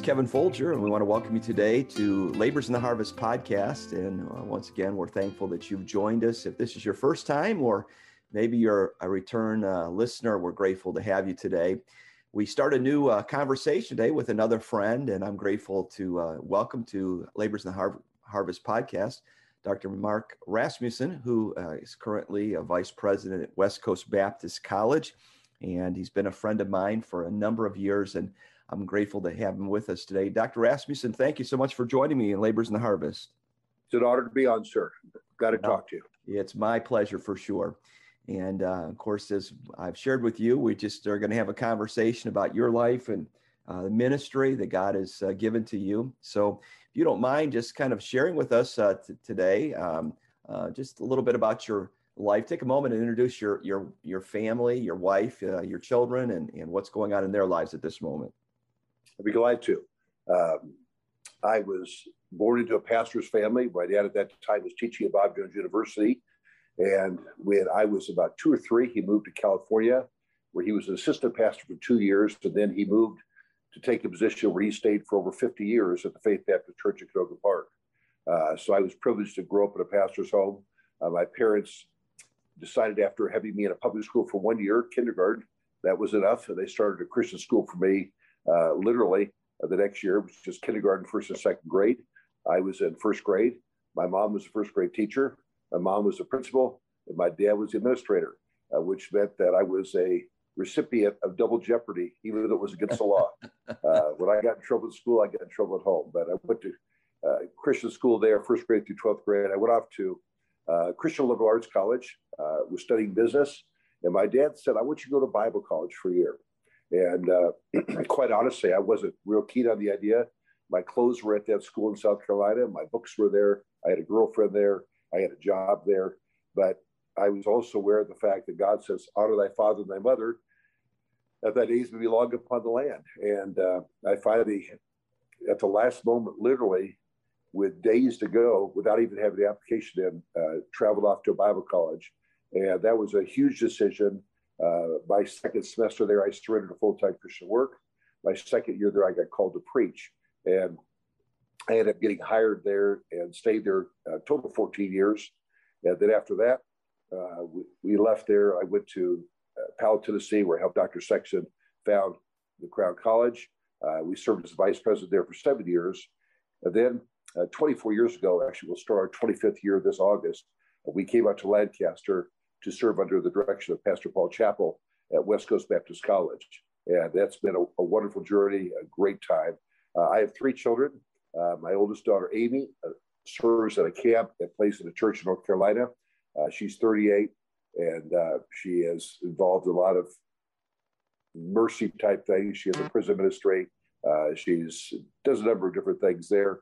Is Kevin Folger, and we want to welcome you today to Labors in the Harvest podcast. And uh, once again, we're thankful that you've joined us. If this is your first time, or maybe you're a return uh, listener, we're grateful to have you today. We start a new uh, conversation today with another friend, and I'm grateful to uh, welcome to Labors in the Har- Harvest podcast Dr. Mark Rasmussen, who uh, is currently a vice president at West Coast Baptist College. And he's been a friend of mine for a number of years. And I'm grateful to have him with us today. Dr. Rasmussen, thank you so much for joining me in Labors in the Harvest. It's an honor to be on, sir. Got to talk to you. It's my pleasure for sure. And uh, of course, as I've shared with you, we just are going to have a conversation about your life and uh, the ministry that God has uh, given to you. So, if you don't mind, just kind of sharing with us uh, t- today, um, uh, just a little bit about your life. Take a moment and introduce your your your family, your wife, uh, your children, and and what's going on in their lives at this moment. I'd be glad to. Um, I was born into a pastor's family. My dad at that time was teaching at Bob Jones University. And when I was about two or three, he moved to California, where he was an assistant pastor for two years. And then he moved to take a position where he stayed for over 50 years at the Faith Baptist Church in Canoga Park. Uh, so I was privileged to grow up in a pastor's home. Uh, my parents decided after having me in a public school for one year, kindergarten, that was enough. And they started a Christian school for me uh, literally uh, the next year, which was kindergarten, first and second grade. I was in first grade. My mom was a first grade teacher. My mom was a principal, and my dad was the administrator, uh, which meant that I was a recipient of double jeopardy, even though it was against the law. Uh, when I got in trouble at school, I got in trouble at home. But I went to uh, Christian school there, first grade through 12th grade. I went off to uh, Christian Liberal Arts College, was studying business. And my dad said, I want you to go to Bible college for a year. And uh, quite honestly, I wasn't real keen on the idea. My clothes were at that school in South Carolina. My books were there. I had a girlfriend there. I had a job there. But I was also aware of the fact that God says, honor thy father and thy mother, that thy days may be long upon the land. And uh, I finally, at the last moment, literally, with days to go, without even having the application in, uh, traveled off to a Bible college. And that was a huge decision uh, my second semester there, I surrendered to full time Christian work. My second year there, I got called to preach. And I ended up getting hired there and stayed there a total of 14 years. And then after that, uh, we, we, left there. I went to uh, Powell, Tennessee, where I helped Dr. Sexton found the Crown College. Uh, we served as vice president there for seven years. And then uh, 24 years ago, actually, we'll start our 25th year this August. we came out to Lancaster to serve under the direction of Pastor Paul Chappell at West Coast Baptist College. And that's been a, a wonderful journey, a great time. Uh, I have three children. Uh, my oldest daughter, Amy, uh, serves at a camp that plays in a church in North Carolina. Uh, she's 38 and uh, she is involved in a lot of mercy type things. She has a prison ministry. Uh, she's does a number of different things there.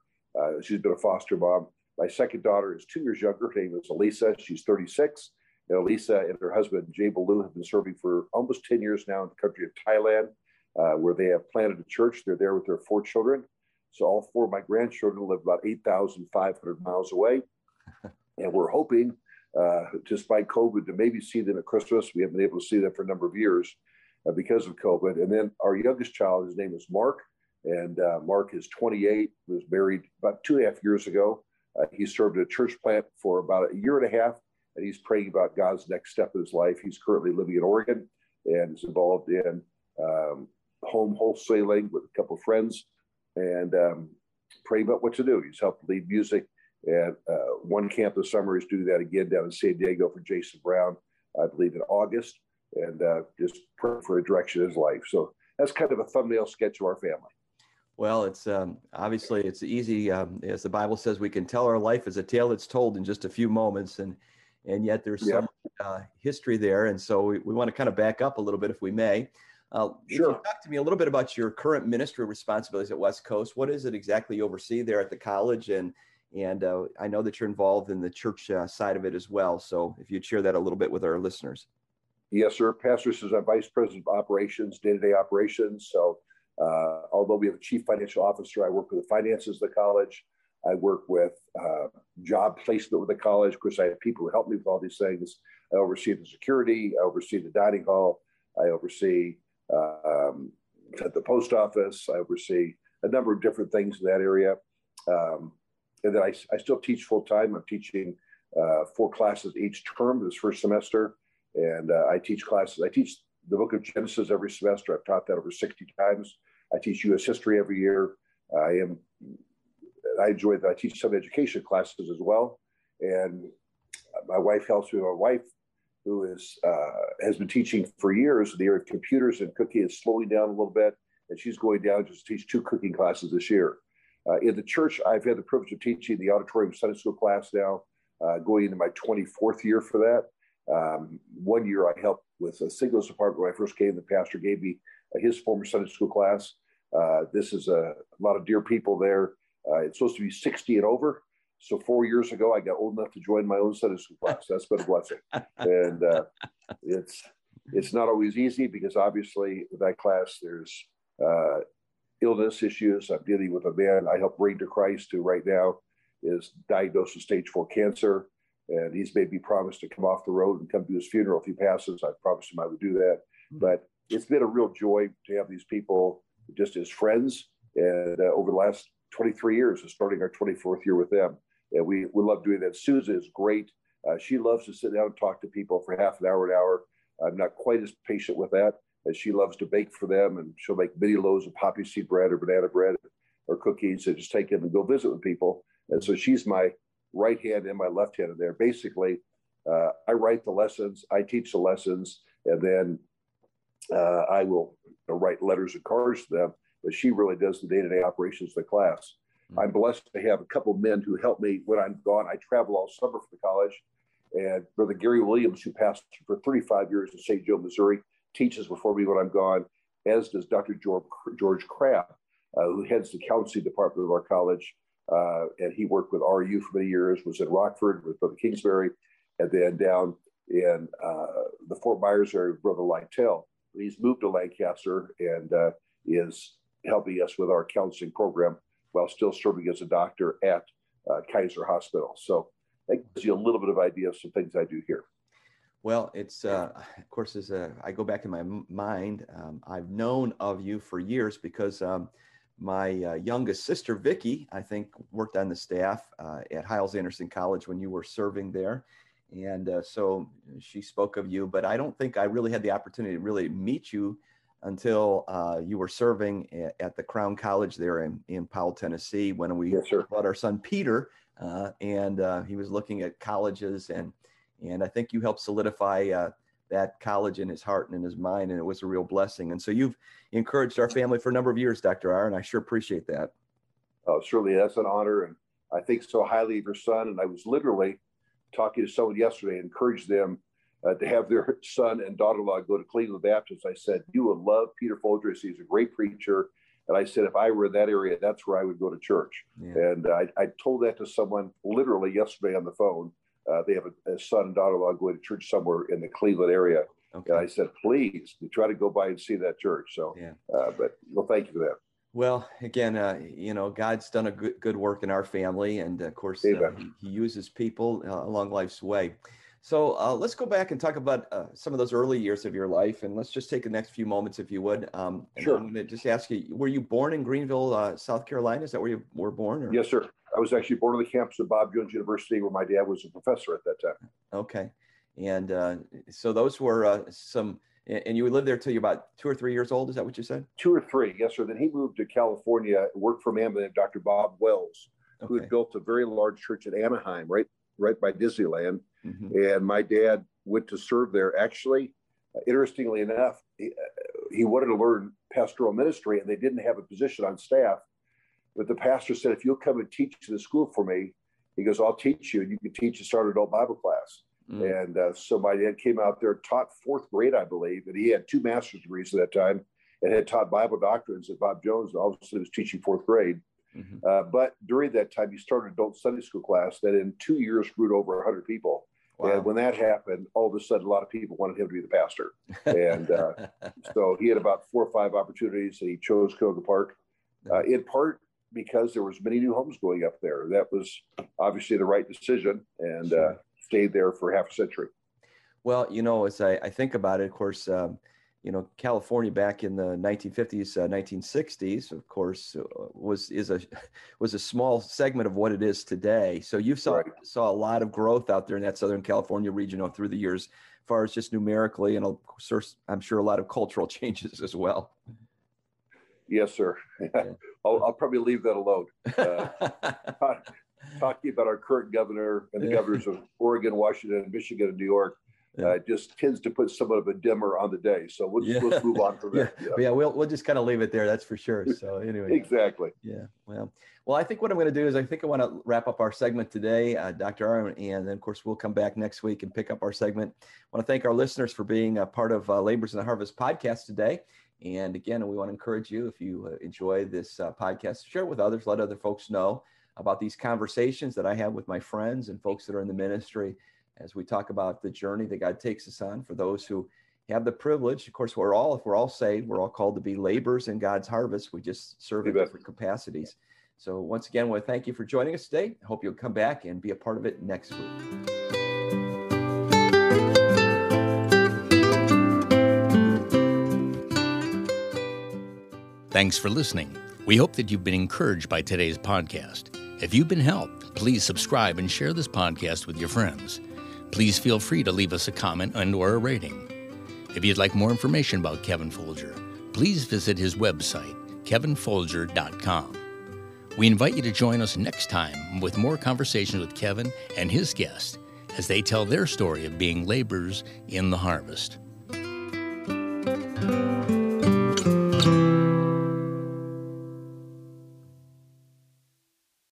She's been a foster mom. My second daughter is two years younger. Her name is Elisa. She's 36. You know, Lisa and her husband, Jay Baloo, have been serving for almost 10 years now in the country of Thailand, uh, where they have planted a church. They're there with their four children. So all four of my grandchildren live about 8,500 miles away. and we're hoping, uh, despite COVID, to maybe see them at Christmas. We haven't been able to see them for a number of years uh, because of COVID. And then our youngest child, his name is Mark. And uh, Mark is 28, was married about two and a half years ago. Uh, he served at a church plant for about a year and a half and he's praying about God's next step in his life. He's currently living in Oregon and is involved in um, home wholesaling with a couple of friends. and um, praying about what to do. He's helped lead music at uh, one camp this summer. He's doing that again down in San Diego for Jason Brown, I believe in August, and uh, just pray for a direction in his life. So that's kind of a thumbnail sketch of our family. Well, it's um, obviously it's easy, um, as the Bible says, we can tell our life as a tale that's told in just a few moments, and and yet there's yeah. some uh, history there, and so we, we want to kind of back up a little bit, if we may. Uh, sure. talk to me a little bit about your current ministry responsibilities at West Coast. What is it exactly you oversee there at the college, and and uh, I know that you're involved in the church uh, side of it as well. So if you'd share that a little bit with our listeners. Yes, sir. Pastor is our vice president of operations, day-to-day operations. So uh, although we have a chief financial officer, I work with the finances of the college. I work with uh, job placement with the college. Of course, I have people who help me with all these things. I oversee the security. I oversee the dining hall. I oversee um, the post office. I oversee a number of different things in that area. Um, and then I, I still teach full time. I'm teaching uh, four classes each term this first semester. And uh, I teach classes. I teach the book of Genesis every semester. I've taught that over 60 times. I teach U.S. history every year. I am. I enjoy that. I teach some education classes as well, and my wife helps me. My wife, who is uh, has been teaching for years in the area of computers and cooking, is slowing down a little bit, and she's going down just to teach two cooking classes this year. Uh, in the church, I've had the privilege of teaching the auditorium Sunday school class now, uh, going into my 24th year for that. Um, one year I helped with a singles department when I first came. The pastor gave me his former Sunday school class. Uh, this is a, a, lot of dear people there. Uh, it's supposed to be 60 and over. So four years ago, I got old enough to join my own Sunday school class. That's been a blessing, and uh, it's it's not always easy because obviously with that class there's uh, illness issues. I'm dealing with a man I helped bring to Christ who right now is diagnosed with stage four cancer, and he's made me promise to come off the road and come to his funeral if he passes. I promised him I would do that, mm-hmm. but it's been a real joy to have these people just as friends. And uh, over the last 23 years, is starting our 24th year with them. And we, we love doing that. Susan is great. Uh, she loves to sit down and talk to people for half an hour, an hour. I'm not quite as patient with that as she loves to bake for them. And she'll make mini loaves of poppy seed bread or banana bread or cookies and just take them and go visit with people. And so she's my right hand and my left hand in there. Basically, uh, I write the lessons, I teach the lessons, and then uh, I will write letters and cards to them, but she really does the day to day operations of the class. Mm-hmm. I'm blessed to have a couple of men who help me when I'm gone. I travel all summer for the college. And Brother Gary Williams, who passed for 35 years in St. Joe, Missouri, teaches before me when I'm gone, as does Dr. George, George Crabb, uh, who heads the counseling department of our college. Uh, and he worked with RU for many years, was in Rockford with Brother Kingsbury, and then down in uh, the Fort Myers area with Brother Lytell he's moved to Lancaster and uh, is helping us with our counseling program while still serving as a doctor at uh, Kaiser Hospital. So that gives you a little bit of idea of some things I do here. Well, it's uh, of course as a, I go back in my mind, um, I've known of you for years because um, my uh, youngest sister Vicky, I think, worked on the staff uh, at Hyles Anderson College when you were serving there, and uh, so she spoke of you, but I don't think I really had the opportunity to really meet you until uh, you were serving at, at, the Crown College there in, in Powell, Tennessee, when we yes, brought our son Peter, uh, and uh, he was looking at colleges, and and I think you helped solidify uh, that college in his heart and in his mind, and it was a real blessing. And so you've encouraged our family for a number of years, Dr. R, and I sure appreciate that. Oh, certainly, that's an honor, and I think so highly of your son. And I was literally talking to someone yesterday, encouraged them uh, to have their son and daughter-in-law go to Cleveland Baptist. I said, "You would love Peter Folger. He's a great preacher." And I said, if I were in that area, that's where I would go to church. Yeah. And I, I, told that to someone literally yesterday on the phone. Uh, they have a, a, son and daughter-in-law going to church somewhere in the Cleveland area. Okay. And I said, please, try to go by and see that church. So, yeah. Uh, but well, thank you for that. Well, again, uh, you know, God's done a good, good work in our family, and of course, uh, he, he, uses people uh, along life's way. So uh, let's go back and talk about uh, some of those early years of your life, and let's just take the next few moments, if you would. Um, sure. I'm going to just ask you: Were you born in Greenville, uh, South Carolina? Is that where you were born? Or? Yes, sir. I was actually born on the campus of Bob Jones University, where my dad was a professor at that time. Okay, and so those were some And you lived there till you're about two or three years old. Is that what you said? Two or three, yes, sir. Then he moved to California, worked for a man named Dr. Bob Wells, okay. who had built a very large church in Anaheim, right, right by Disneyland. Mm-hmm. And my dad went to serve there. Actually, uh, interestingly enough, he, uh, he wanted to learn pastoral ministry, and they didn't have a position on staff. But the pastor said, "If you'll come and teach the school for me, he goes, I'll teach you, and you can teach a start adult Bible class." Mm. And uh, so my dad came out there, taught fourth grade, I believe, and he had two master's degrees at that time and had taught Bible doctrines at Bob Jones. And obviously, was teaching fourth grade. Mm-hmm. Uh, but during that time, he started adult Sunday school class that in two years grew to over 100 people. Wow. And when that happened, all of a sudden, a lot of people wanted him to be the pastor. And uh, so he had about four or five opportunities, and he chose Canoga Park, uh, in part because there was many new homes going up there. That was obviously the right decision. And uh, stayed there for half a century. Well, you know, as I, I think about it, of course, um, you know, California back in the 1950s, uh, 1960s, of course, uh, was is a was a small segment of what it is today. So you saw right. saw a lot of growth out there in that Southern California region through the years, as far as just numerically, and I'm sure a lot of cultural changes as well. Yes, sir. I'll, I'll, probably leave that alone. Uh, talking about our current governor and the governors of Oregon, Washington, Michigan, and New York. Yeah. Uh, just tends to put somewhat of a dimmer on the day. So we'll, yeah. let's move on from there. Yeah. yeah, we'll, we'll just kind of leave it there. That's for sure. So anyway. exactly. Yeah. Well, well, I think what I'm going to do is I think I want to wrap up our segment today, uh, Dr. Arm, and then of course we'll come back next week and pick up our segment. I want to thank our listeners for being a part of uh, Labors in the Harvest podcast today. And again, we want to encourage you if you uh, enjoy this uh, podcast, share it with others, let other folks know about these conversations that I have with my friends and folks that are in the ministry as we talk about the journey that God takes us on for those who have the privilege. Of course, we're all, if we're all saved, we're all called to be laborers in God's harvest. We just serve in different capacities. So once again, I want to thank you for joining us today. I hope you'll come back and be a part of it next week. Thanks for listening. We hope that you've been encouraged by today's podcast. If you've been helped, please subscribe and share this podcast with your friends. Please feel free to leave us a comment and or a rating. If you'd like more information about Kevin Folger, please visit his website, kevinfolger.com. We invite you to join us next time with more conversations with Kevin and his guests as they tell their story of being laborers in the harvest.